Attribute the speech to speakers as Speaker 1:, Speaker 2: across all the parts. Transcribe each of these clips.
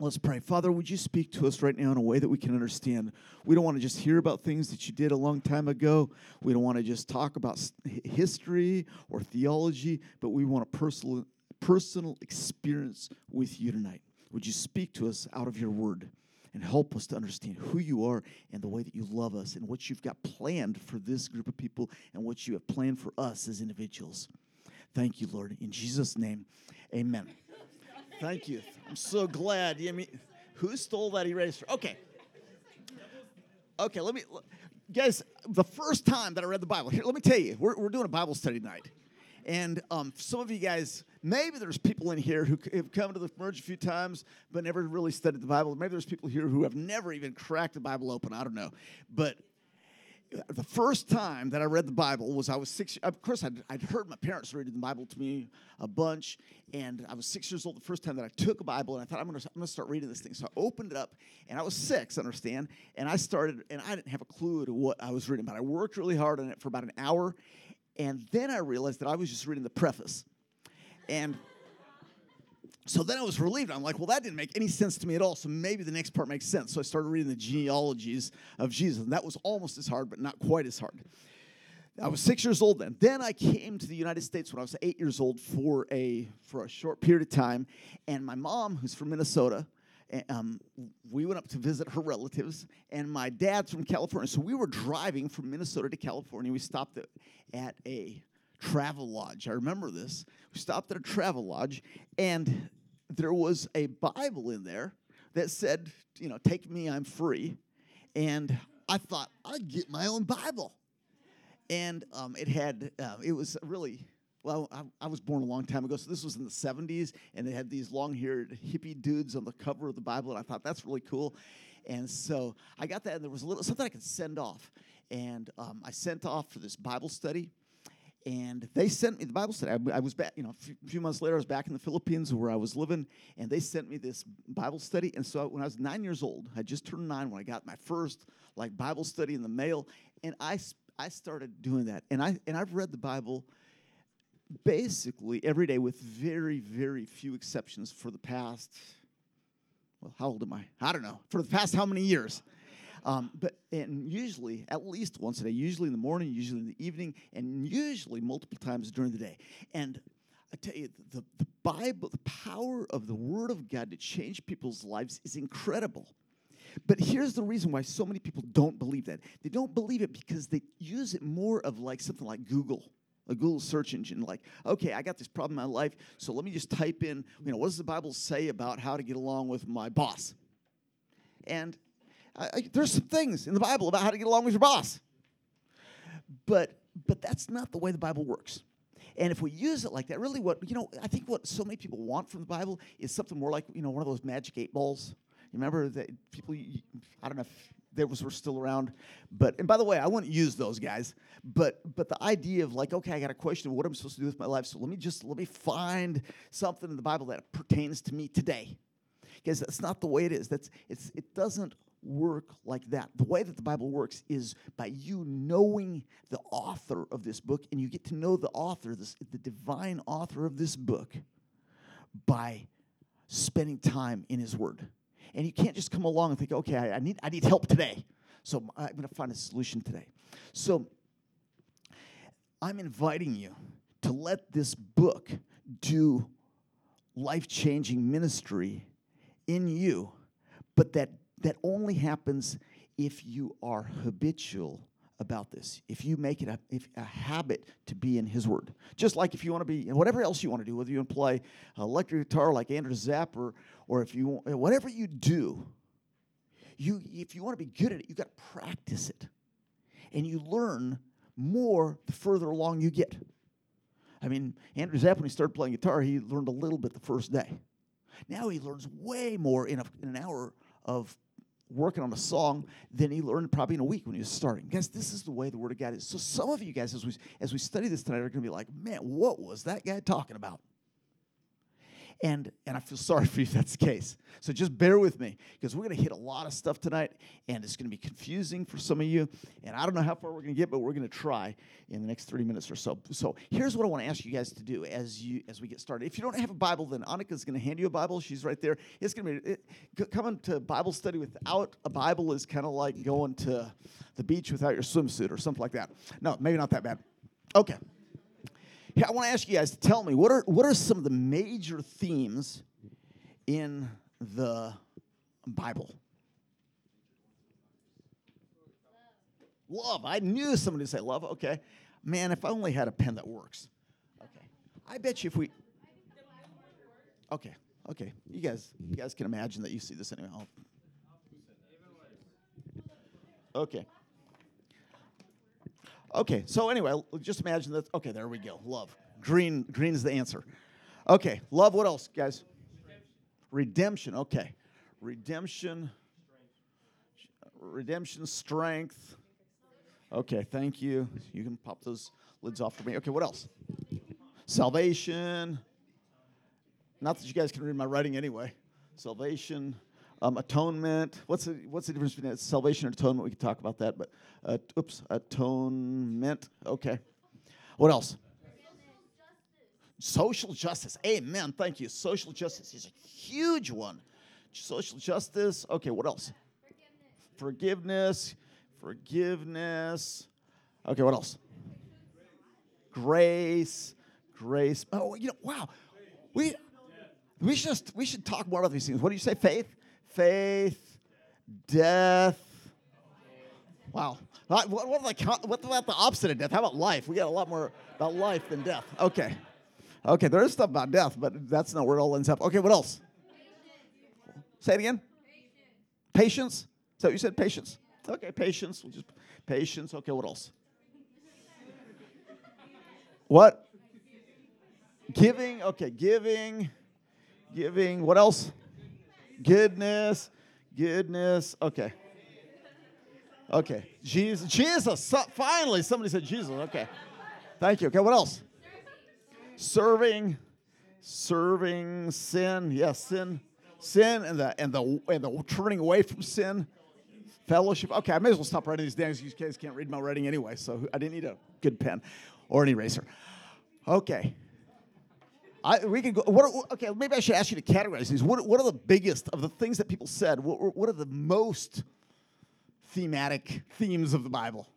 Speaker 1: Let's pray. Father, would you speak to us right now in a way that we can understand? We don't want to just hear about things that you did a long time ago. We don't want to just talk about history or theology, but we want a personal, personal experience with you tonight. Would you speak to us out of your word and help us to understand who you are and the way that you love us and what you've got planned for this group of people and what you have planned for us as individuals? Thank you, Lord. In Jesus' name, amen. Thank you. I'm so glad. I mean, who stole that eraser? Okay. Okay, let me, guys, the first time that I read the Bible, here, let me tell you, we're, we're doing a Bible study tonight. And um, some of you guys, maybe there's people in here who have come to the merge a few times but never really studied the Bible. Maybe there's people here who have never even cracked the Bible open. I don't know. But the first time that I read the Bible was I was six. Of course, I'd, I'd, heard my parents reading the Bible to me a bunch, and I was six years old the first time that I took a Bible, and I thought I'm to I'm to start reading this thing. So I opened it up, and I was six, understand? And I started, and I didn't have a clue to what I was reading, but I worked really hard on it for about an hour, and then I realized that I was just reading the preface, and so then I was relieved. I'm like, well, that didn't make any sense to me at all. So maybe the next part makes sense. So I started reading the genealogies of Jesus, and that was almost as hard, but not quite as hard. I was six years old then. Then I came to the United States when I was eight years old for a for a short period of time, and my mom, who's from Minnesota, eh, um, we went up to visit her relatives, and my dad's from California. So we were driving from Minnesota to California. We stopped at, at a travel lodge. I remember this. We stopped at a travel lodge, and there was a Bible in there that said, you know, take me, I'm free. And I thought, I'd get my own Bible. And um, it had, uh, it was really, well, I, I, was born a long time ago, so this was in the 70s, and they had these long haired hippie dudes on the cover of the Bible, and I thought, that's really cool. And so I got that, and there was a little something I could send off. And um, I sent off for this Bible study and they sent me the Bible study. I, I was back, you know, a few months later, I was back in the Philippines where I was living, and they sent me this Bible study. And so when I was nine years old, I just turned nine when I got my first like Bible study in the mail, and I I started doing that. And I and I've read the Bible basically every day with very very few exceptions for the past. Well, how old am I? I don't know. For the past how many years? Um, but and usually at least once a day, usually in the morning, usually in the evening, and usually multiple times during the day. And I tell you, the, the Bible, the power of the Word of God to change people's lives is incredible. But here's the reason why so many people don't believe that. They don't believe it because they use it more of like something like Google a Google search engine, like, okay, I got this problem in my life, so let me just type in, you know, what does the Bible say about how to get along with my boss? And I, there's some things in the Bible about how to get along with your boss. But but that's not the way the Bible works. And if we use it like that, really what you know, I think what so many people want from the Bible is something more like, you know, one of those magic eight balls. You remember that people I don't know if those were still around. But and by the way, I wouldn't use those guys. But but the idea of like, okay, I got a question of what I'm supposed to do with my life. So let me just let me find something in the Bible that pertains to me today. Because that's not the way it is. That's it's it doesn't work like that. The way that the Bible works is by you knowing the author of this book, and you get to know the author, this, the divine author of this book, by spending time in His Word. And you can't just come along and think, okay, I, I need, I need help today. So I'm going to find a solution today. So I'm inviting you to let this book do life changing ministry in you, but that that only happens if you are habitual about this. If you make it a, if, a habit to be in His Word, just like if you want to be, in whatever else you want to do, whether you want to play electric guitar like Andrew Zapper, or if you whatever you do, you if you want to be good at it, you got to practice it, and you learn more the further along you get. I mean, Andrew Zapp, when he started playing guitar, he learned a little bit the first day. Now he learns way more in, a, in an hour of working on a song than he learned probably in a week when he was starting. Guys, this is the way the Word of God is. So some of you guys, as we as we study this tonight, are going to be like, "Man, what was that guy talking about?" And, and I feel sorry for you if that's the case. So just bear with me because we're going to hit a lot of stuff tonight and it's going to be confusing for some of you. And I don't know how far we're going to get, but we're going to try in the next 30 minutes or so. So here's what I want to ask you guys to do as you as we get started. If you don't have a Bible, then Annika's going to hand you a Bible. She's right there. It's going to be it, coming to Bible study without a Bible is kind of like going to the beach without your swimsuit or something like that. No, maybe not that bad. Okay. I want to ask you guys to tell me what are what are some of the major themes in the Bible? Love. I knew somebody would say love. Okay. Man, if I only had a pen that works. Okay. I bet you if we Okay. Okay. You guys you guys can imagine that you see this anyway. Okay. Okay, so anyway, just imagine that. Okay, there we go. Love. Green, green is the answer. Okay, love. What else, guys? Redemption. Okay, redemption. Redemption, strength. Okay, thank you. You can pop those lids off for me. Okay, what else? Salvation. Not that you guys can read my writing anyway. Salvation, um, atonement. What's the, what's the difference between salvation and atonement? We can talk about that, but uh, oops, atonement. Okay. What else? Social justice. Amen. Thank you. Social justice is a huge one. Social justice. Okay, what else? Forgiveness. Forgiveness. Okay, what else? Grace. Grace. Oh, you know, wow. We we should we should talk more about these things. What do you say? Faith faith, death. Wow. What, what, what about the opposite of death? How about life? We got a lot more about life than death. Okay. Okay, there is stuff about death, but that's not where it all ends up. Okay, what else? Say it again. Patience. Is that what you said? Patience. Okay, patience. We'll just patience. Okay, what else? What? Giving. Okay, giving. Giving. What else? Goodness, goodness. Okay. Okay. Jesus. Jesus. Finally, somebody said Jesus. Okay. Thank you. Okay, what else? Serving. Serving sin. Yes, sin. Sin and the and the and the turning away from sin. Fellowship. Okay, I may as well stop writing these because you guys can't read my writing anyway, so I didn't need a good pen or an eraser. Okay. I, we can go. What, okay, maybe I should ask you to categorize these. What, what are the biggest of the things that people said? What, what are the most thematic themes of the Bible?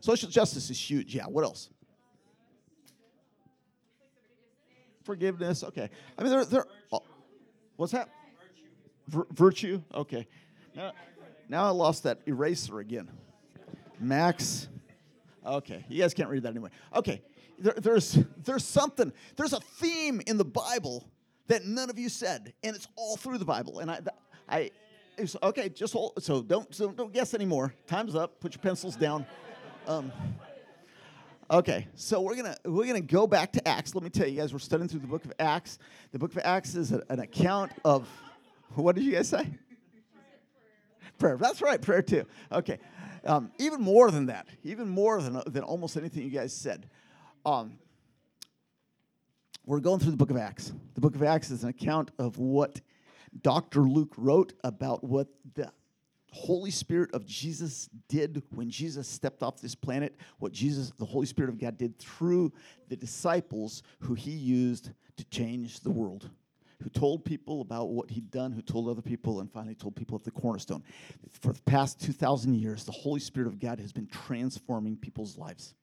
Speaker 1: Social justice is huge. Yeah. What else? Forgiveness. Okay. I mean, they're, they're oh, what's that? Vir- virtue. Okay. Now, now I lost that eraser again. Max. Okay. You guys can't read that anyway. Okay there, there's, there's something, there's a theme in the Bible that none of you said, and it's all through the Bible. And I, I, okay, just hold. So don't, so don't guess anymore. Time's up. Put your pencils down. Um, okay, so we're gonna we're gonna go back to Acts. Let me tell you guys, we're studying through the book of Acts. The book of Acts is a, an account of what did you guys say? Prayer. That's right, prayer too. Okay, um, even more than that, even more than than almost anything you guys said. Um, we're going through the book of Acts. The book of Acts is an account of what Dr. Luke wrote about what the Holy Spirit of Jesus did when Jesus stepped off this planet, what Jesus, the Holy Spirit of God, did through the disciples who he used to change the world, who told people about what he'd done, who told other people, and finally told people at the cornerstone. For the past 2,000 years, the Holy Spirit of God has been transforming people's lives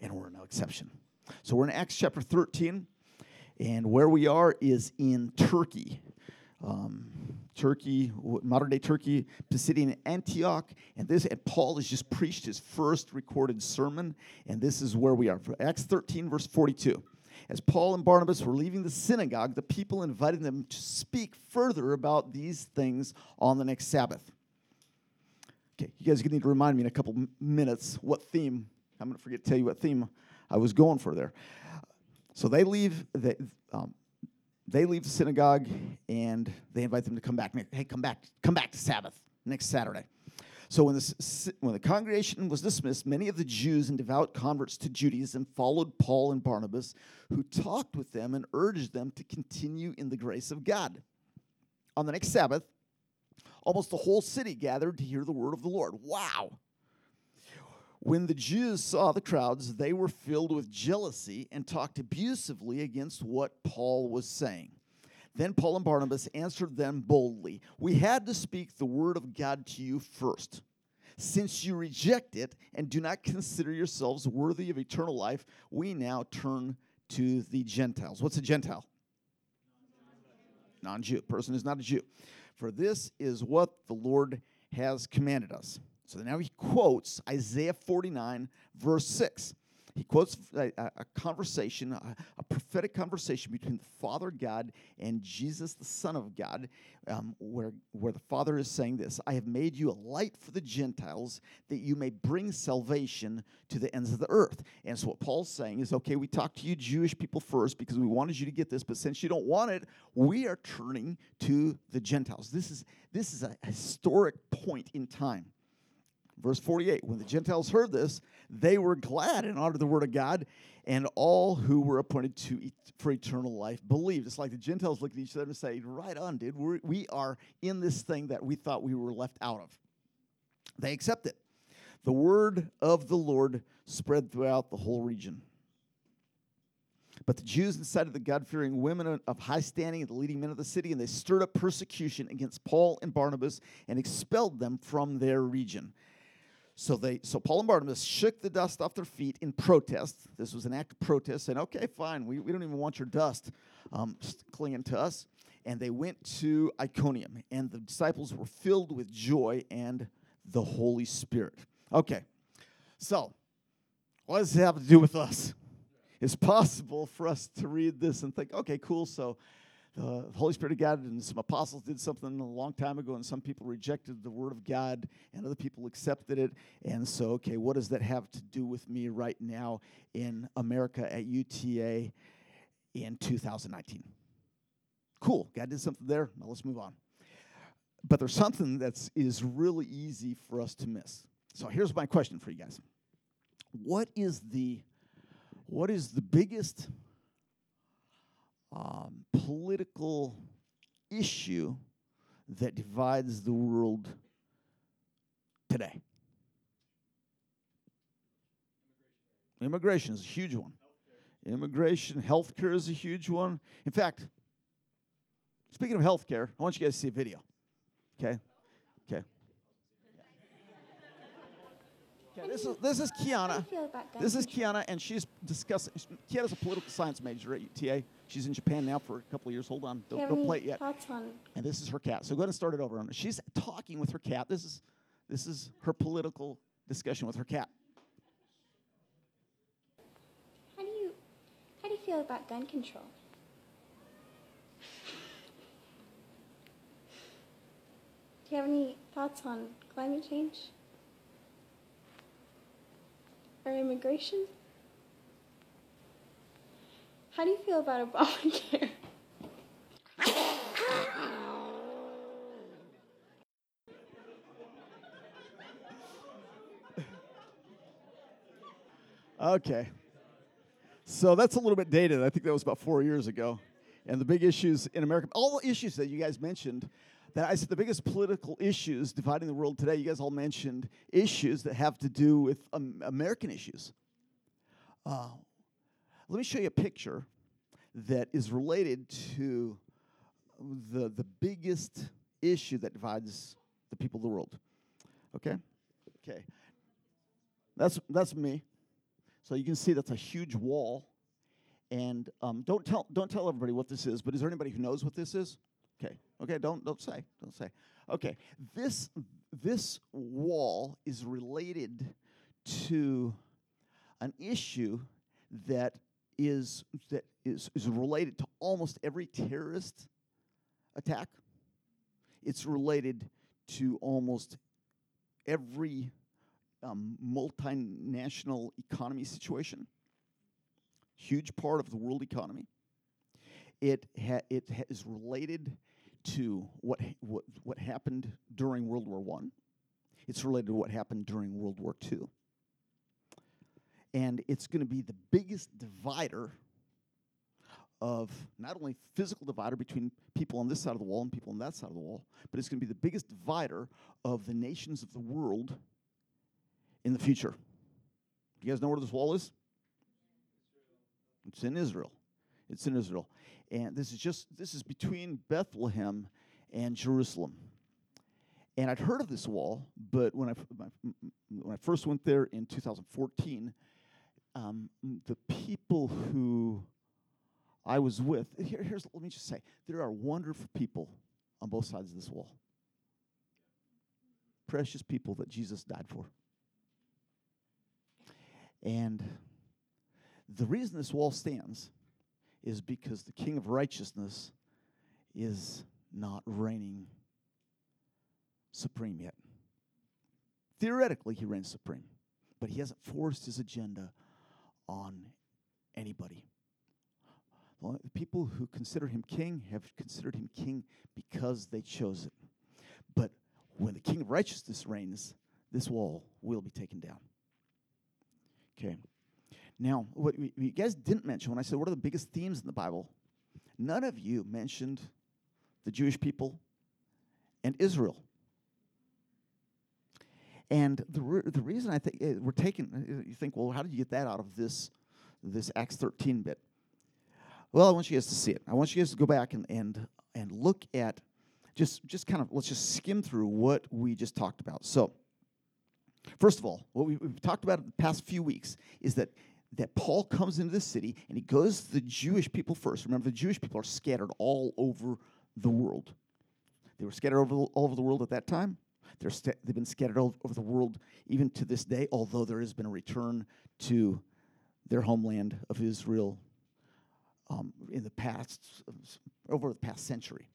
Speaker 1: and we're no exception. So we're in Acts chapter 13, and where we are is in Turkey. Um, Turkey, modern day Turkey, Pisidian Antioch, and this and Paul has just preached his first recorded sermon, and this is where we are. Acts 13, verse 42. As Paul and Barnabas were leaving the synagogue, the people invited them to speak further about these things on the next Sabbath. Okay, you guys are to need to remind me in a couple minutes what theme I'm going to forget to tell you what theme I was going for there. So they leave the, um, they leave the synagogue and they invite them to come back. Hey, come back, come back to Sabbath next Saturday. So when the, when the congregation was dismissed, many of the Jews and devout converts to Judaism followed Paul and Barnabas, who talked with them and urged them to continue in the grace of God. On the next Sabbath, almost the whole city gathered to hear the word of the Lord. Wow! When the Jews saw the crowds, they were filled with jealousy and talked abusively against what Paul was saying. Then Paul and Barnabas answered them boldly We had to speak the word of God to you first. Since you reject it and do not consider yourselves worthy of eternal life, we now turn to the Gentiles. What's a Gentile? Non Jew, person who's not a Jew. For this is what the Lord has commanded us. So now he quotes Isaiah 49, verse 6. He quotes a, a conversation, a, a, prophetic conversation between the Father God and Jesus, the Son of God, um, where, where the Father is saying this I have made you a light for the Gentiles that you may bring salvation to the ends of the earth. And so, what Paul's saying is okay, we talked to you Jewish people first because we wanted you to get this, but since you don't want it, we are turning to the Gentiles. This is, this is a historic point in time. Verse 48 When the Gentiles heard this, they were glad and honored the word of God, and all who were appointed to et- for eternal life believed. It's like the Gentiles look at each other and say, Right on, dude. We're, we are in this thing that we thought we were left out of. They accept it. The word of the Lord spread throughout the whole region. But the Jews incited the God fearing women of high standing and the leading men of the city, and they stirred up persecution against Paul and Barnabas and expelled them from their region. So they so Paul and Barnabas shook the dust off their feet in protest. This was an act of protest, saying, okay, fine, we, we don't even want your dust um, clinging to us. And they went to Iconium, and the disciples were filled with joy and the Holy Spirit. Okay, so what does it have to do with us? It's possible for us to read this and think, okay, cool, so the Holy Spirit of God and some apostles did something a long time ago, and some people rejected the Word of God, and other people accepted it. And so, okay, what does that have to do with me right now in America at UTA in 2019? Cool, God did something there. Now let's move on. But there's something that's is really easy for us to miss. So here's my question for you guys: What is the what is the biggest um, political issue that divides the world today? Immigration is a huge one. Immigration, healthcare is a huge one. In fact, speaking of healthcare, I want you guys to see a video. Okay. Okay, this is this is Kiana. This is Kiana, and she's discussing. Kiana's a political science major at UTA. She's in Japan now for a couple of years. Hold on, don't, don't play it yet. And this is her cat. So go ahead and start it over. She's talking with her cat. This is this is her political discussion with her cat.
Speaker 2: How do you how do you feel about gun control? Do you have any thoughts on climate change? Or immigration? How do you feel about Obamacare?
Speaker 1: Okay. So that's a little bit dated. I think that was about four years ago. And the big issues in America, all the issues that you guys mentioned, that I said the biggest political issues dividing the world today, you guys all mentioned issues that have to do with um, American issues. Uh, let me show you a picture that is related to the, the biggest issue that divides the people of the world. Okay? Okay. That's, that's me. So you can see that's a huge wall. And um, don't tell don't tell everybody what this is. But is there anybody who knows what this is? Okay. Okay. Don't don't say don't say. Okay. This this wall is related to an issue that is that is, is related to almost every terrorist attack. It's related to almost every um, multinational economy situation, huge part of the world economy. It ha- it ha- is related to what, what what happened during World War One. It's related to what happened during World War II. And it's going to be the biggest divider of not only physical divider between people on this side of the wall and people on that side of the wall, but it's going to be the biggest divider of the nations of the world in the future. Do you guys know where this wall is? It's in Israel. It's in Israel. And this is just this is between Bethlehem and Jerusalem. And I'd heard of this wall, but when I when I first went there in 2014, um, the people who I was with here, here's let me just say there are wonderful people on both sides of this wall. Precious people that Jesus died for. And the reason this wall stands is because the King of Righteousness is not reigning supreme yet. Theoretically, he reigns supreme, but he hasn't forced his agenda on anybody. The people who consider him king have considered him king because they chose it. But when the king of righteousness reigns, this wall will be taken down. Okay. Now, what you guys didn't mention when I said what are the biggest themes in the Bible, none of you mentioned the Jewish people and Israel. And the, re- the reason I think uh, we're taking, uh, you think, well, how did you get that out of this, this Acts 13 bit? Well, I want you guys to see it. I want you guys to go back and, and, and look at just, just kind of, let's just skim through what we just talked about. So, first of all, what we, have talked about in the past few weeks is that that Paul comes into the city and he goes to the Jewish people first. Remember, the Jewish people are scattered all over the world. They were scattered over all over the world at that time. They're st- they've been scattered all over the world even to this day, although there has been a return to their homeland of Israel um, in the past, over the past century.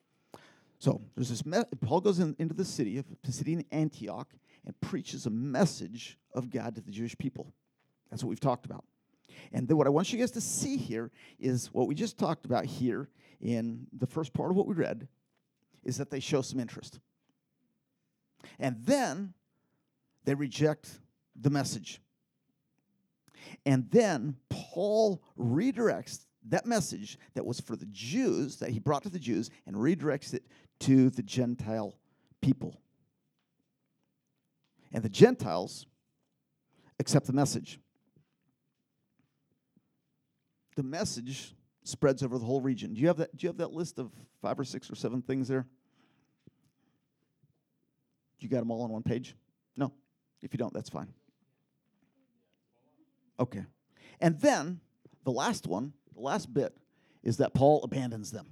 Speaker 1: So there's this. Me- Paul goes in, into the city of the city in Antioch and preaches a message of God to the Jewish people. That's what we've talked about. And then what I want you guys to see here is what we just talked about here in the first part of what we read is that they show some interest. And then they reject the message. And then Paul redirects that message that was for the Jews, that he brought to the Jews, and redirects it to the Gentile people. And the Gentiles accept the message the message spreads over the whole region. Do you have that? Do you have that list of five or six or seven things there? You got them all on one page? No. If you don't, that's fine. Okay. And then the last one, the last bit, is that Paul abandons them.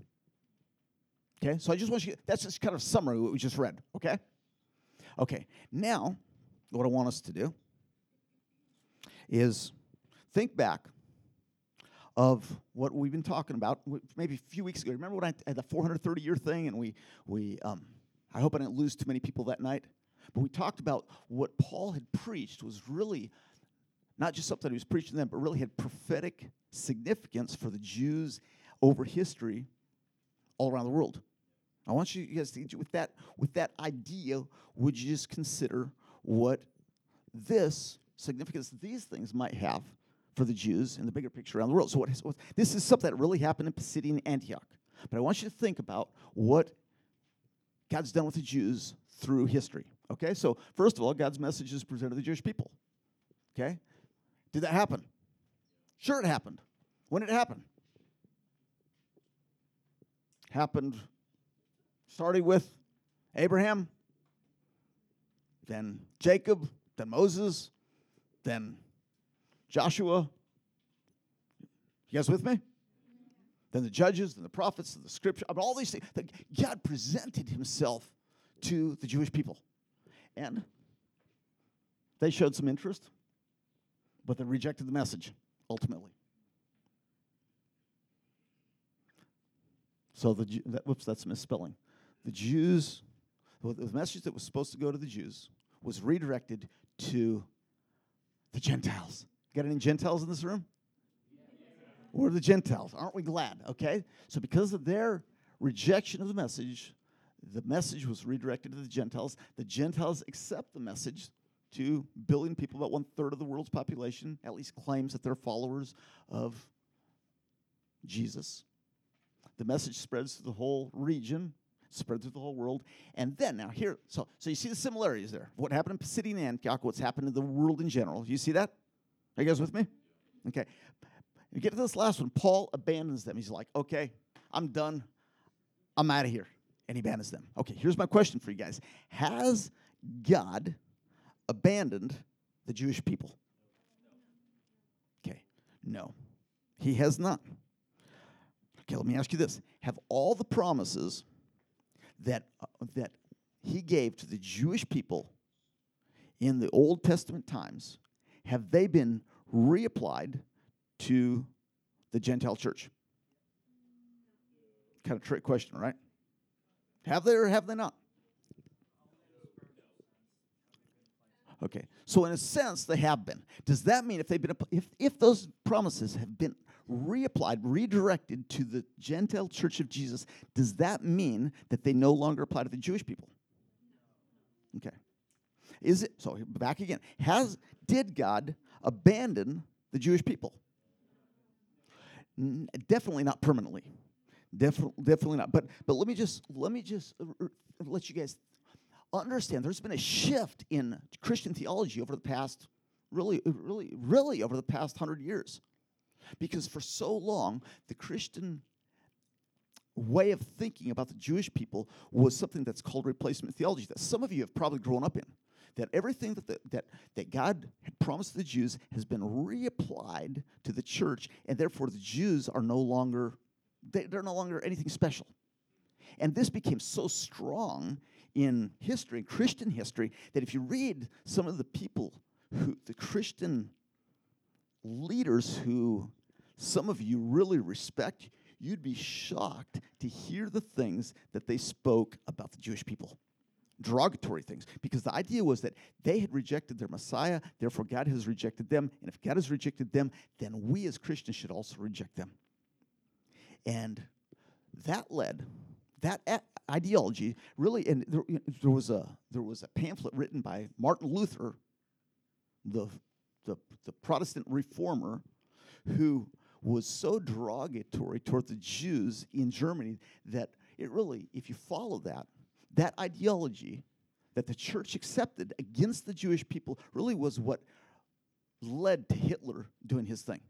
Speaker 1: Okay, so I just want you, that's just kind of summary what we just read, okay? Okay, now what I want us to do is think back of what we've been talking about maybe a few weeks ago. Remember when I had the 430 year thing and we, we um, I hope I didn't lose too many people that night? But we talked about what Paul had preached was really not just something he was preaching then, but really had prophetic significance for the Jews over history all around the world. I want you guys to with that with that idea, would you just consider what this significance these things might have for the Jews in the bigger picture around the world. So what, what, this is something that really happened in Pisidian Antioch. But I want you to think about what God's done with the Jews through history. Okay, so first of all, God's message is presented to the Jewish people. Okay, did that happen? Sure, it happened. When did it happen? Happened starting with Abraham, then Jacob, then Moses, then Joshua. You guys with me? Then the judges, then the prophets, and the scripture, I mean, all these things. God presented himself to the Jewish people. And they showed some interest, but they rejected the message ultimately. So the that, whoops, that's misspelling. The Jews, well, the message that was supposed to go to the Jews was redirected to the Gentiles. Got any Gentiles in this room? We're the Gentiles. Aren't we glad? Okay? So, because of their rejection of the message, the message was redirected to the Gentiles. The Gentiles accept the message to billion people, about one third of the world's population, at least claims that they're followers of Jesus. The message spreads to the whole region, spread through the whole world. And then now here, so so you see the similarities there. What happened in Pisidian Antioch, what's happened in the world in general. You see that? Are you guys with me? Okay. You get to this last one. Paul abandons them. He's like, okay, I'm done. I'm out of here. And he abandons them. Okay, here's my question for you guys Has God abandoned the Jewish people? Okay, no, he has not. Okay, let me ask you this Have all the promises that, uh, that he gave to the Jewish people in the Old Testament times, have they been reapplied to the Gentile church? Kind of trick question, right? Have they or have they not? Okay, so in a sense, they have been. Does that mean if they've been if if those promises have been reapplied, redirected to the Gentile Church of Jesus, does that mean that they no longer apply to the Jewish people? Okay, is it so? Back again. Has did God abandon the Jewish people? N- definitely not permanently. Definitely, definitely not. But but let me just let me just let you guys understand. There's been a shift in Christian theology over the past, really, really, really over the past hundred years, because for so long the Christian way of thinking about the Jewish people was something that's called replacement theology. That some of you have probably grown up in. That everything that, the, that, that God had promised the Jews has been reapplied to the church, and therefore the Jews are no longer they, they're no longer anything special. And this became so strong in history, in Christian history, that if you read some of the people who, the Christian leaders who some of you really respect, you'd be shocked to hear the things that they spoke about the Jewish people. Derogatory things, because the idea was that they had rejected their Messiah, therefore God has rejected them, and if God has rejected them, then we as Christians should also reject them. And that led, that ideology really, and there, there, was a, there was a pamphlet written by Martin Luther, the, the, the Protestant reformer, who was so derogatory toward the Jews in Germany that it really, if you follow that, that ideology that the church accepted against the Jewish people really was what led to Hitler doing his thing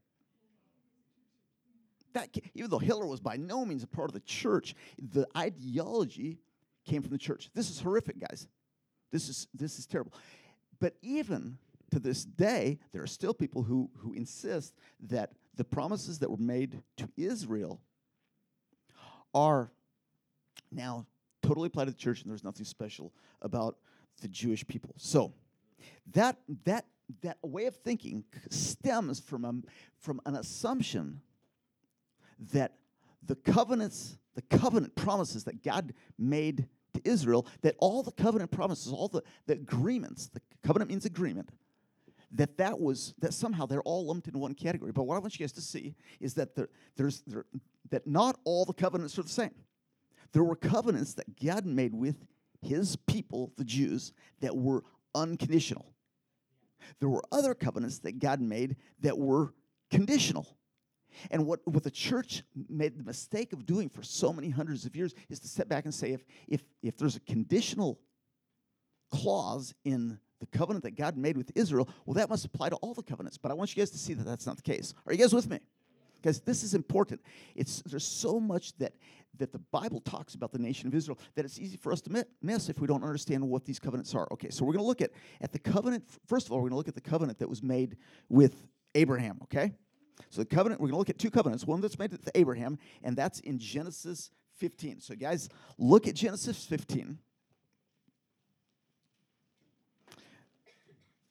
Speaker 1: that even though Hitler was by no means a part of the church, the ideology came from the church. This is horrific, guys. This is this is terrible. But even to this day, there are still people who who insist that the promises that were made to Israel are now totally applied to the church, and there's nothing special about the Jewish people. So that that that way of thinking stems from a, from an assumption that the covenants, the covenant promises that God made to Israel, that all the covenant promises, all the, the agreements, the covenant means agreement, that that was that somehow they're all lumped in one category. But what I want you guys to see is that there, there's there, that not all the covenants are the same. There were covenants that God made with His people, the Jews, that were unconditional. There were other covenants that God made that were conditional. And what, what the church made the mistake of doing for so many hundreds of years is to step back and say if, if, if there's a conditional clause in the covenant that God made with Israel, well, that must apply to all the covenants. But I want you guys to see that that's not the case. Are you guys with me? Because this is important. It's, there's so much that, that the Bible talks about the nation of Israel that it's easy for us to miss if we don't understand what these covenants are. Okay, so we're going to look at, at the covenant. First of all, we're going to look at the covenant that was made with Abraham, okay? So the covenant, we're going to look at two covenants. One that's made with Abraham, and that's in Genesis 15. So guys, look at Genesis 15.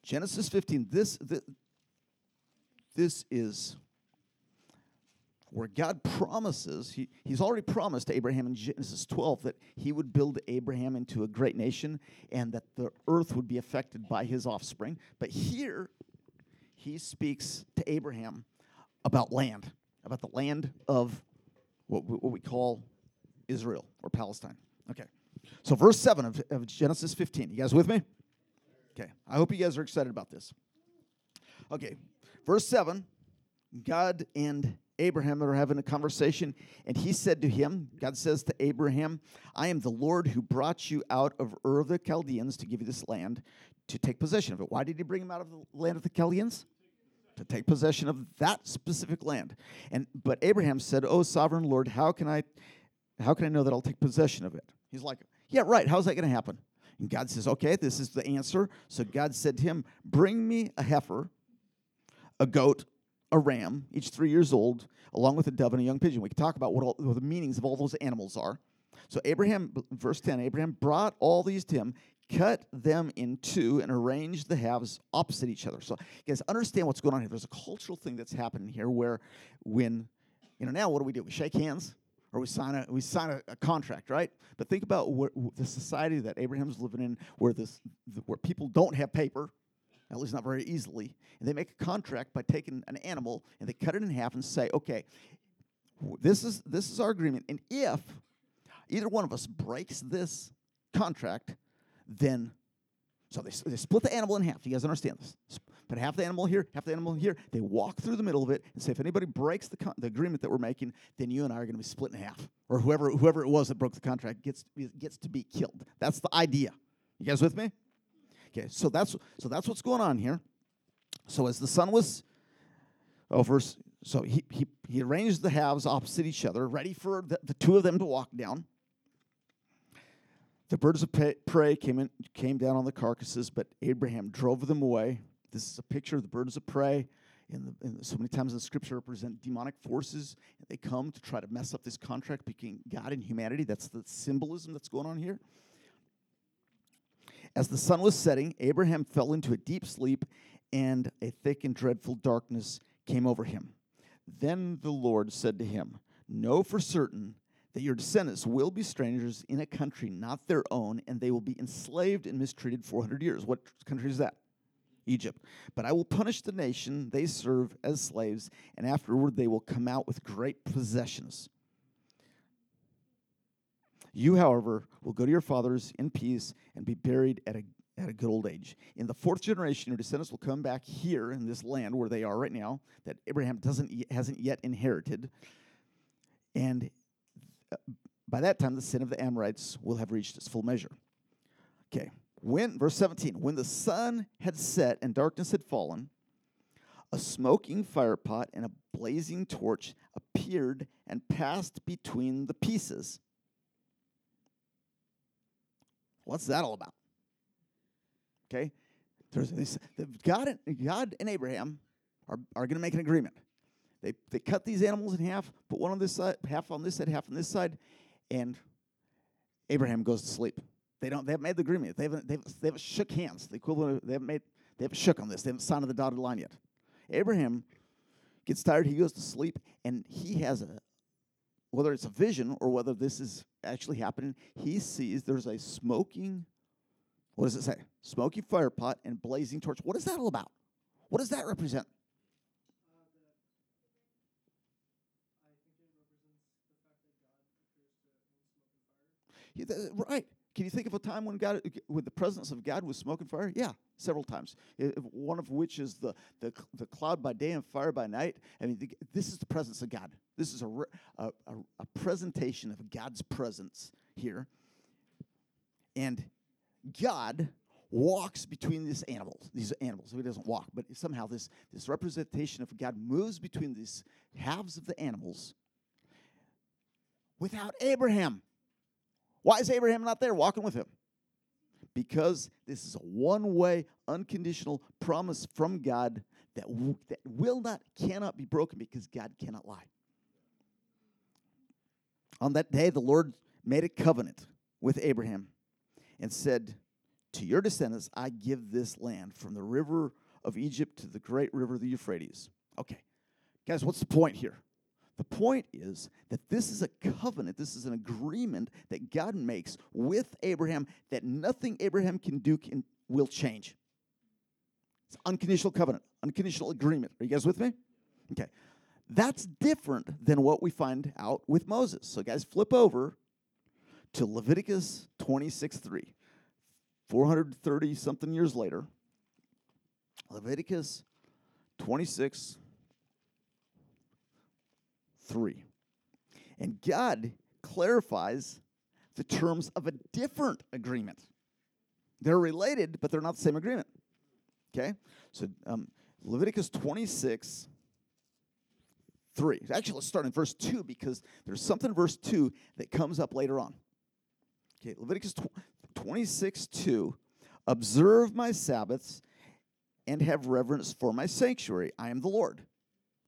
Speaker 1: Genesis 15. This, this, this is where God promises, he, He's already promised to Abraham in Genesis 12 that He would build Abraham into a great nation and that the earth would be affected by his offspring. But here, He speaks to Abraham about land, about the land of what we, what we call Israel or Palestine. Okay. So, verse 7 of, of Genesis 15. You guys with me? Okay. I hope you guys are excited about this. Okay. Verse 7 God and Abraham are having a conversation, and he said to him, God says to Abraham, I am the Lord who brought you out of Ur of the Chaldeans to give you this land to take possession of it. Why did he bring him out of the land of the Chaldeans? To take possession of that specific land. And but Abraham said, Oh sovereign Lord, how can I how can I know that I'll take possession of it? He's like, Yeah, right. How's that going to happen? And God says, Okay, this is the answer. So God said to him, Bring me a heifer, a goat, a ram, each three years old, along with a dove and a young pigeon. We can talk about what, all, what the meanings of all those animals are. So Abraham, verse 10, Abraham brought all these to him, cut them in two, and arranged the halves opposite each other. So you guys understand what's going on here. There's a cultural thing that's happening here where when, you know, now what do we do? We shake hands or we sign a we sign a, a contract, right? But think about where, the society that Abraham's living in, where this where people don't have paper, at least not very easily. And they make a contract by taking an animal and they cut it in half and say, okay, this is this is our agreement. And if either one of us breaks this contract, then so they, they split the animal in half. You guys understand this? Put half the animal here, half the animal here. They walk through the middle of it and say, if anybody breaks the, con- the agreement that we're making, then you and I are going to be split in half. Or whoever whoever it was that broke the contract gets gets to be killed. That's the idea. You guys with me? Okay, so that's so that's what's going on here. So as the sun was oh verse so he he, he arranged the halves opposite each other, ready for the, the two of them to walk down. The birds of prey came in, came down on the carcasses, but Abraham drove them away. This is a picture of the birds of prey. In the, in the, so many times in scripture represent demonic forces, they come to try to mess up this contract between God and humanity. That's the symbolism that's going on here. As the sun was setting, Abraham fell into a deep sleep, and a thick and dreadful darkness came over him. Then the Lord said to him, Know for certain that your descendants will be strangers in a country not their own, and they will be enslaved and mistreated 400 years. What country is that? Egypt. But I will punish the nation they serve as slaves, and afterward they will come out with great possessions. You, however, will go to your fathers in peace and be buried at a, at a good old age. In the fourth generation, your descendants will come back here in this land where they are right now, that Abraham doesn't hasn't yet inherited. And uh, by that time, the sin of the Amorites will have reached its full measure. Okay, when verse 17, when the sun had set and darkness had fallen, a smoking firepot and a blazing torch appeared and passed between the pieces. What's that all about? Okay, there's this, God, and, God and Abraham are, are going to make an agreement. They, they cut these animals in half, put one on this side, half on this side, half on this side, and Abraham goes to sleep. They don't. They haven't made the agreement. They haven't. They haven't, they haven't shook hands. The equivalent. Of, they haven't made. They haven't shook on this. They haven't signed the dotted line yet. Abraham gets tired. He goes to sleep, and he has a whether it's a vision or whether this is actually happening, he sees there's a smoking, what does it say? Smoking fire pot and blazing torch. What is that all about? What does that represent? Yeah, right. Can you think of a time when God, when the presence of God was smoke and fire? Yeah, several times. one of which is the, the the cloud by day and fire by night. I mean, the, this is the presence of God. This is a, a, a presentation of God's presence here, and God walks between these animals. These animals. He doesn't walk, but somehow this this representation of God moves between these halves of the animals without Abraham. Why is Abraham not there walking with him? Because this is a one way, unconditional promise from God that, w- that will not, cannot be broken because God cannot lie. On that day, the Lord made a covenant with Abraham and said, To your descendants, I give this land from the river of Egypt to the great river, the Euphrates. Okay, guys, what's the point here? The point is that this is a covenant, this is an agreement that God makes with Abraham that nothing Abraham can do can, will change. It's unconditional covenant, unconditional agreement. Are you guys with me? Okay. That's different than what we find out with Moses. So, guys, flip over to Leviticus 26 3. 430 something years later, Leviticus 26 3. And God clarifies the terms of a different agreement. They're related, but they're not the same agreement. Okay? So um, Leviticus 26 3. Actually, let's start in verse 2 because there's something in verse 2 that comes up later on. Okay, Leviticus 26 2. Observe my Sabbaths and have reverence for my sanctuary. I am the Lord.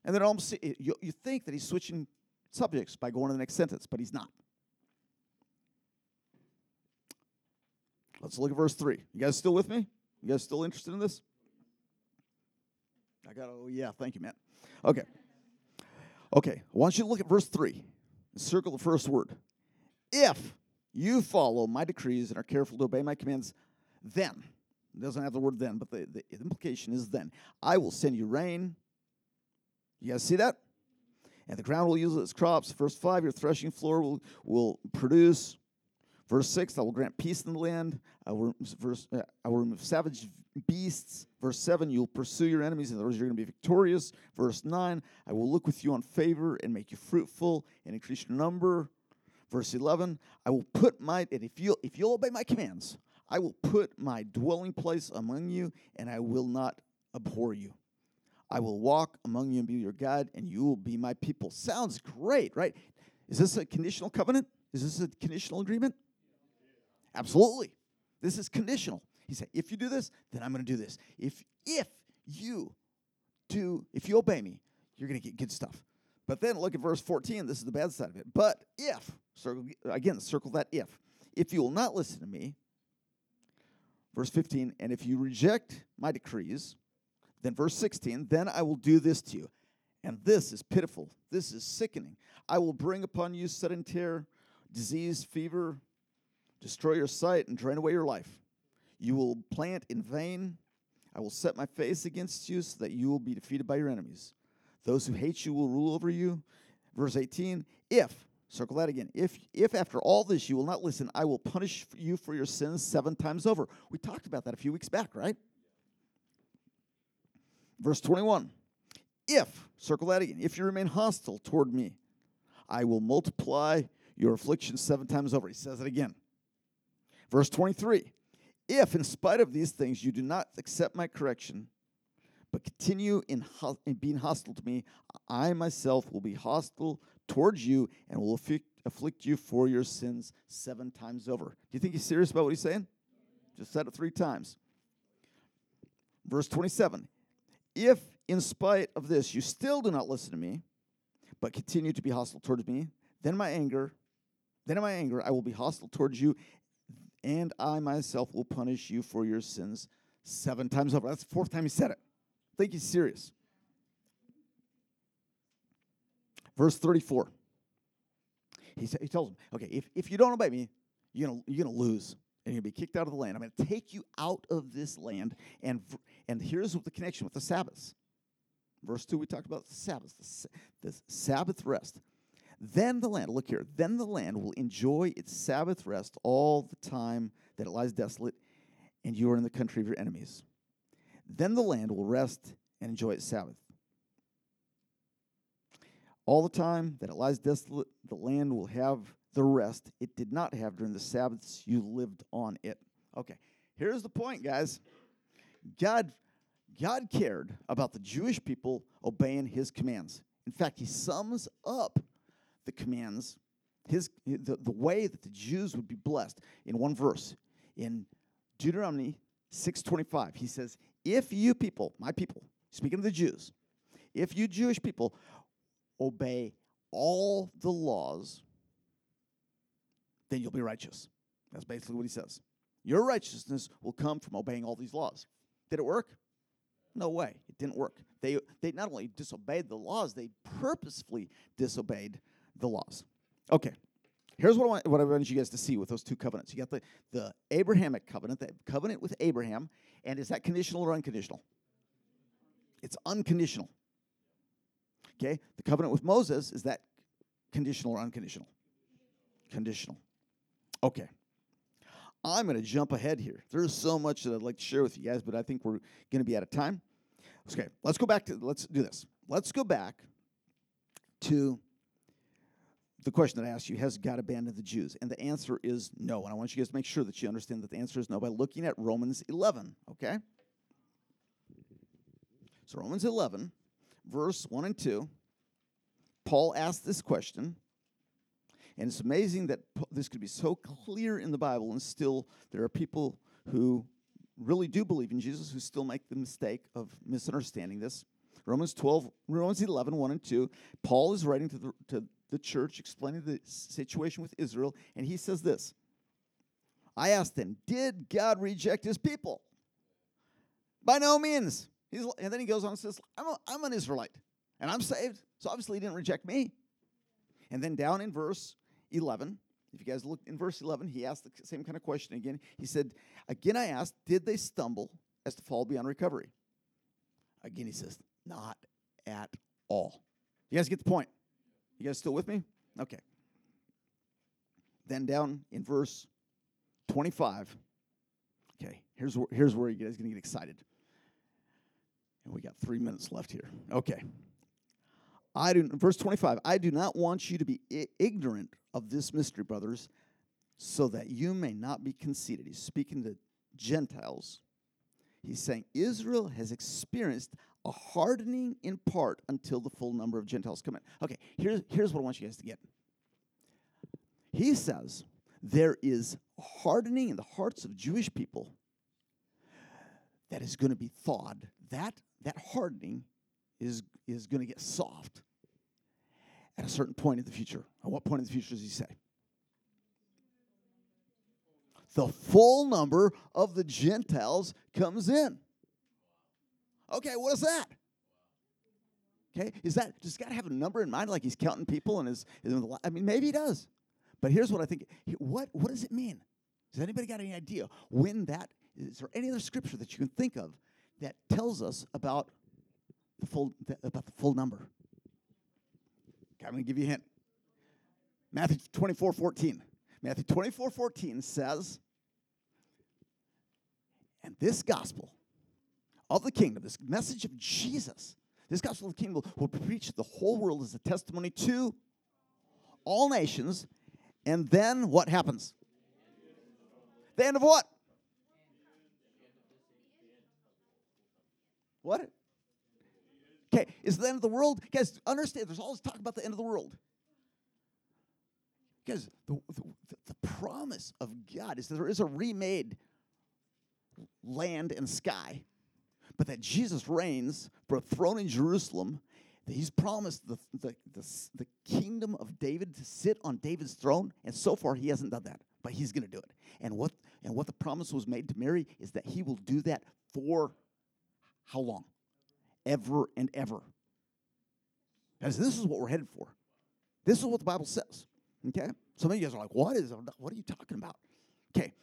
Speaker 1: And then almost you, you think that he's switching subjects by going to the next sentence, but he's not. Let's look at verse 3. You guys still with me? You guys still interested in this? I got, oh, yeah, thank you, man. Okay. Okay, I want you to look at verse 3 circle the first word. If you follow my decrees and are careful to obey my commands, then, it doesn't have the word then, but the, the implication is then, I will send you rain. You guys see that? And the ground will yield its crops. Verse 5, your threshing floor will, will produce. Verse 6, I will grant peace in the land. I will, verse, uh, I will remove savage beasts. Verse 7, you'll pursue your enemies. In other words, you're going to be victorious. Verse 9, I will look with you on favor and make you fruitful and increase your number. Verse 11, I will put my, and if you'll, if you'll obey my commands, I will put my dwelling place among you, and I will not abhor you. I will walk among you and be your God, and you will be my people. Sounds great, right? Is this a conditional covenant? Is this a conditional agreement? Absolutely. This is conditional. He said, if you do this, then I'm going to do this. If if you do, if you obey me, you're going to get good stuff. But then look at verse 14. This is the bad side of it. But if, circle, again, circle that if. If you will not listen to me, verse 15, and if you reject my decrees, then verse 16, then I will do this to you. And this is pitiful. This is sickening. I will bring upon you sedentary, disease, fever, destroy your sight, and drain away your life. You will plant in vain. I will set my face against you so that you will be defeated by your enemies. Those who hate you will rule over you. Verse 18, if, circle that again, if, if after all this you will not listen, I will punish you for your sins seven times over. We talked about that a few weeks back, right? Verse 21, if, circle that again, if you remain hostile toward me, I will multiply your affliction seven times over. He says it again. Verse 23, if in spite of these things you do not accept my correction, but continue in, ho- in being hostile to me, I myself will be hostile towards you and will afflict, afflict you for your sins seven times over. Do you think he's serious about what he's saying? Just said it three times. Verse 27 If in spite of this you still do not listen to me, but continue to be hostile towards me, then my anger, then in my anger I will be hostile towards you, and I myself will punish you for your sins seven times over. That's the fourth time he said it think he's serious. Verse 34. He, sa- he tells him, okay, if, if you don't obey me, you're going you're gonna lose and to be kicked out of the land. I'm going to take you out of this land. And, and here's the connection with the Sabbaths. Verse 2, we talked about the Sabbath, the Sabbath rest. Then the land, look here, then the land will enjoy its Sabbath rest all the time that it lies desolate, and you are in the country of your enemies. Then the land will rest and enjoy its Sabbath. All the time that it lies desolate, the land will have the rest it did not have during the Sabbaths you lived on it. Okay, here's the point, guys. God, God cared about the Jewish people obeying his commands. In fact, he sums up the commands, his, the, the way that the Jews would be blessed in one verse. In Deuteronomy 6.25, he says, if you people, my people, speaking of the Jews, if you Jewish people obey all the laws, then you'll be righteous. That's basically what he says. Your righteousness will come from obeying all these laws. Did it work? No way. It didn't work. They, they not only disobeyed the laws, they purposefully disobeyed the laws. Okay. Here's what I, want, what I want you guys to see with those two covenants. You got the, the Abrahamic covenant, the covenant with Abraham, and is that conditional or unconditional? It's unconditional. Okay? The covenant with Moses, is that conditional or unconditional? Conditional. Okay. I'm going to jump ahead here. There's so much that I'd like to share with you guys, but I think we're going to be out of time. Okay, let's go back to, let's do this. Let's go back to the question that I asked you Has God abandoned the Jews? And the answer is no. And I want you guys to make sure that you understand that the answer is no by looking at Romans 11, okay? So, Romans 11, verse 1 and 2, Paul asked this question. And it's amazing that this could be so clear in the Bible, and still there are people who really do believe in Jesus who still make the mistake of misunderstanding this. Romans 12, Romans 11, 1 and 2. Paul is writing to the, to the church explaining the situation with Israel, and he says this I asked him, Did God reject his people? By no means. He's, and then he goes on and says, I'm, a, I'm an Israelite, and I'm saved, so obviously he didn't reject me. And then down in verse 11, if you guys look in verse 11, he asked the same kind of question again. He said, Again, I asked, Did they stumble as to fall beyond recovery? Again, he says, Not at all. You guys get the point? You guys still with me? Okay. Then down in verse 25. Okay, here's where, here's where you guys going to get excited. And we got three minutes left here. Okay. I do, verse 25, I do not want you to be I- ignorant of this mystery, brothers, so that you may not be conceited. He's speaking to Gentiles. He's saying Israel has experienced a hardening in part until the full number of Gentiles come in. Okay, here's, here's what I want you guys to get. He says there is hardening in the hearts of Jewish people that is going to be thawed. That, that hardening is, is going to get soft at a certain point in the future. At what point in the future does he say? The full number of the Gentiles comes in. Okay, what is that? Okay, is that does God have a number in mind, like He's counting people and is? I mean, maybe He does. But here's what I think. What what does it mean? Does anybody got any idea when that? Is there any other scripture that you can think of that tells us about the full uh, about the full number? Okay, I'm going to give you a hint. Matthew 24, 14. Matthew 24, 14 says, and this gospel of the kingdom, this message of Jesus, this gospel of the kingdom will, will preach the whole world as a testimony to all nations. And then what happens? The end of what? What? Okay, is the end of the world? Guys, understand there's always talk about the end of the world. Guys, the, the, the promise of God is that there is a remade land and sky but that Jesus reigns for a throne in Jerusalem. He's promised the, the, the, the, kingdom of David to sit on David's throne, and so far he hasn't done that, but he's going to do it. And what, and what the promise was made to Mary is that he will do that for how long? Ever and ever. Guys, this is what we're headed for. This is what the Bible says. Okay? Some of you guys are like, what is what are you talking about? Okay.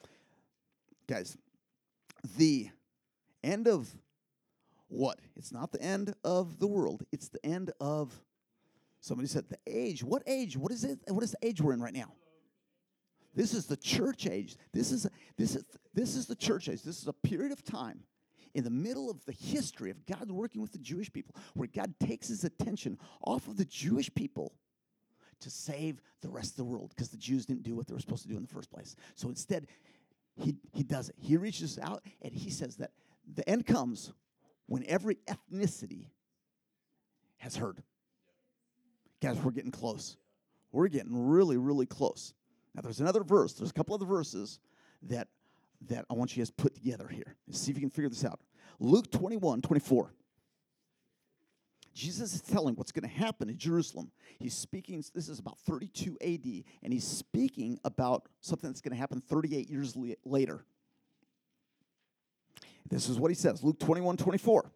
Speaker 1: Guys, the end of what? It's not the end of the world. It's the end of somebody said the age. What age? What is it? What is the age we're in right now? This is the church age. This is this is this is the church age. This is a period of time in the middle of the history of God working with the Jewish people where God takes his attention off of the Jewish people to save the rest of the world because the Jews didn't do what they were supposed to do in the first place. So instead, he, he does it. He reaches out and he says that the end comes when every ethnicity has heard. Guys, we're getting close. We're getting really, really close. Now, there's another verse. There's a couple other verses that that I want you guys to put together here. Let's see if you can figure this out. Luke 21, 24. Jesus is telling what's going to happen in Jerusalem. He's speaking, this is about 32 AD, and he's speaking about something that's going to happen 38 years later. This is what he says Luke 21 24.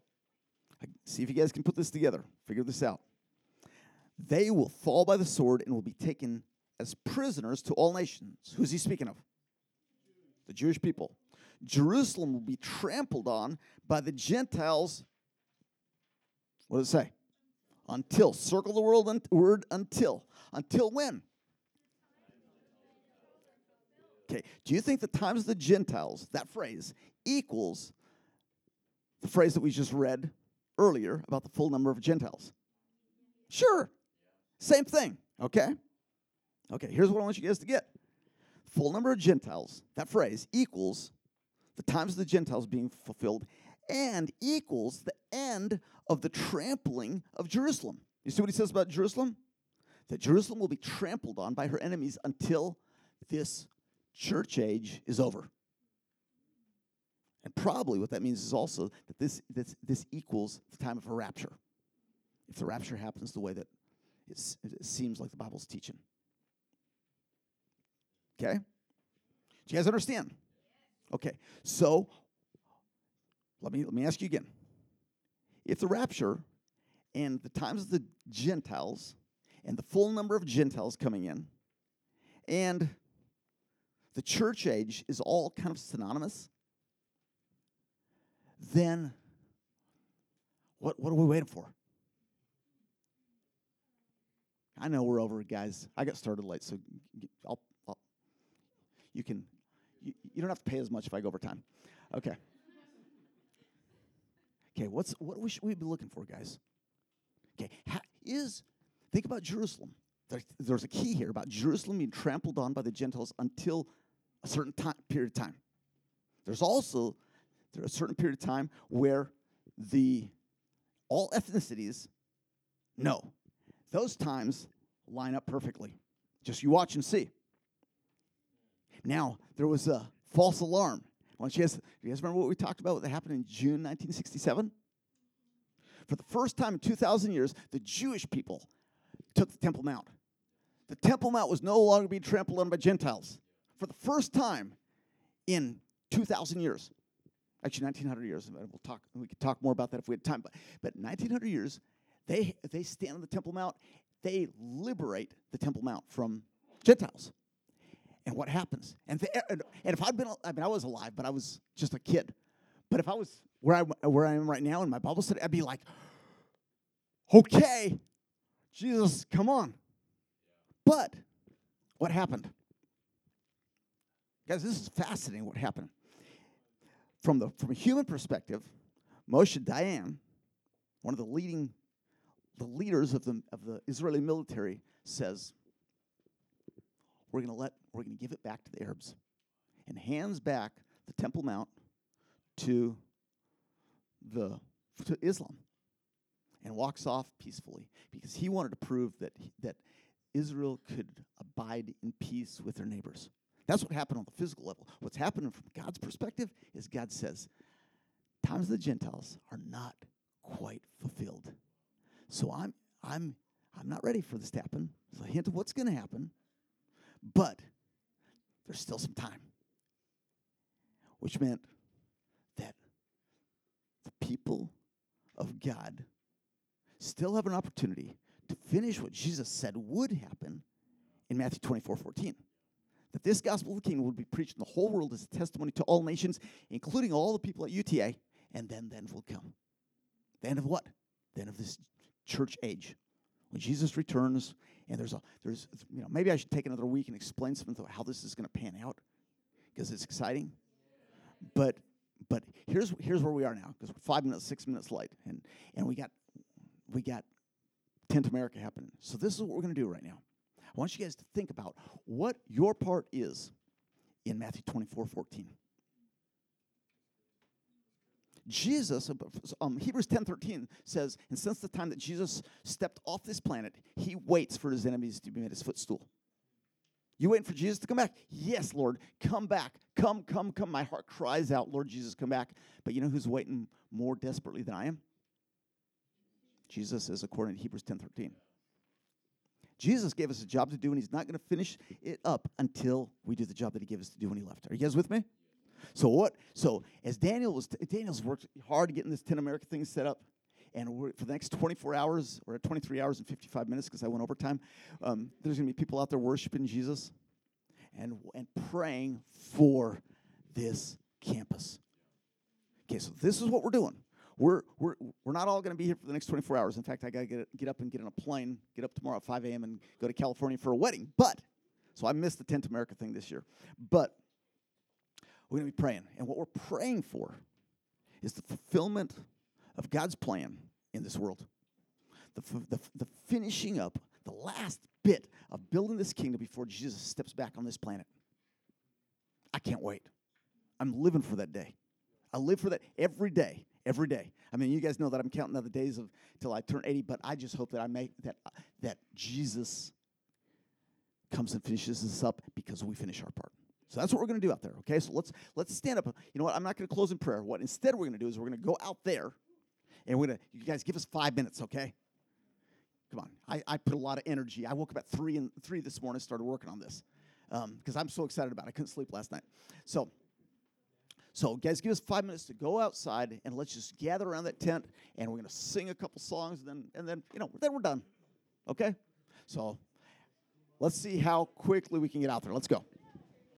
Speaker 1: See if you guys can put this together, figure this out. They will fall by the sword and will be taken as prisoners to all nations. Who's he speaking of? The Jewish people. Jerusalem will be trampled on by the Gentiles. What does it say? Until. Circle the word, word until. Until when? Okay, do you think the times of the Gentiles, that phrase, equals the phrase that we just read earlier about the full number of Gentiles? Sure. Same thing, okay? Okay, here's what I want you guys to get full number of Gentiles, that phrase, equals the times of the Gentiles being fulfilled and equals the end of the trampling of Jerusalem. You see what he says about Jerusalem? That Jerusalem will be trampled on by her enemies until this church age is over. And probably what that means is also that this, this, this equals the time of a rapture. If the rapture happens the way that it seems like the Bible's teaching. Okay? Do you guys understand? Okay, so let me, let me ask you again. If the rapture and the times of the Gentiles and the full number of Gentiles coming in and the church age is all kind of synonymous, then what, what are we waiting for? I know we're over, guys. I got started late, so I'll, you can, you, you don't have to pay as much if I go over time. Okay. Okay, what's what we should we be looking for, guys? Okay, is think about Jerusalem. There, there's a key here about Jerusalem being trampled on by the Gentiles until a certain time, period of time. There's also there's a certain period of time where the all ethnicities no those times line up perfectly just you watch and see now there was a false alarm don't you guys, you guys remember what we talked about that happened in june 1967 for the first time in 2000 years the jewish people took the temple mount the temple mount was no longer being trampled on by gentiles for the first time in 2,000 years. Actually, 1,900 years. We'll talk. We could talk more about that if we had time. But, but 1,900 years, they they stand on the Temple Mount. They liberate the Temple Mount from Gentiles. And what happens? And, and, and if I'd been, I mean, I was alive, but I was just a kid. But if I was where I where I am right now in my Bible study, I'd be like, okay, Jesus, come on. But what happened? Guys, this is fascinating what happened. From, the, from a human perspective, Moshe Dayan, one of the leading the leaders of the, of the Israeli military, says, We're going to let, we're going to give it back to the Arabs. And hands back the Temple Mount to, the, to Islam and walks off peacefully because he wanted to prove that, that Israel could abide in peace with their neighbors. That's what happened on the physical level. What's happening from God's perspective is God says, times of the Gentiles are not quite fulfilled. So I'm I'm I'm not ready for this to happen. It's a hint of what's going to happen, but there's still some time. Which meant that the people of God still have an opportunity to finish what Jesus said would happen in Matthew 24 14 that this gospel of the kingdom would be preached in the whole world as a testimony to all nations, including all the people at UTA, and then then will come. The end of what? The end of this church age. When Jesus returns, and there's a there's you know, maybe I should take another week and explain something how this is going to pan out, because it's exciting. But but here's here's where we are now, because we're five minutes, six minutes late, and and we got we got Tent America happening. So this is what we're going to do right now. I want you guys to think about what your part is in Matthew 24 14. Jesus, um, Hebrews 10 13 says, and since the time that Jesus stepped off this planet, he waits for his enemies to be made his footstool. You waiting for Jesus to come back? Yes, Lord, come back. Come, come, come. My heart cries out, Lord Jesus, come back. But you know who's waiting more desperately than I am? Jesus is, according to Hebrews 10 13. Jesus gave us a job to do, and He's not going to finish it up until we do the job that He gave us to do when He left. Are you guys with me? So what? So as Daniel was, Daniel's worked hard getting this Tent America thing set up, and for the next 24 hours, or 23 hours and 55 minutes, because I went overtime, um, there's going to be people out there worshiping Jesus, and and praying for this campus. Okay, so this is what we're doing we're, we're, we're not all going to be here for the next 24 hours. In fact, I got to get, get up and get on a plane, get up tomorrow at 5 a.m. and go to California for a wedding. But, so I missed the Tent America thing this year. But we're going to be praying. And what we're praying for is the fulfillment of God's plan in this world. The, the, the finishing up, the last bit of building this kingdom before Jesus steps back on this planet. I can't wait. I'm living for that day. I live for that every day, every day. I mean, you guys know that I'm counting the days of till I turn 80, but I just hope that I make that that Jesus comes and finishes this up because we finish our part. So that's what we're going to do out there. Okay, so let's let's stand up. You know what? I'm not going to close in prayer. What instead we're going to do is we're going to go out there, and we're going to. You guys give us five minutes, okay? Come on. I, I put a lot of energy. I woke up at three and three this morning, started working on this um, because I'm so excited about it. I couldn't sleep last night. So, so guys, give us five minutes to go outside and let's just gather around that tent and we're gonna sing a couple songs and then and then you know then we're done. Okay? So let's see how quickly we can get out there. Let's go.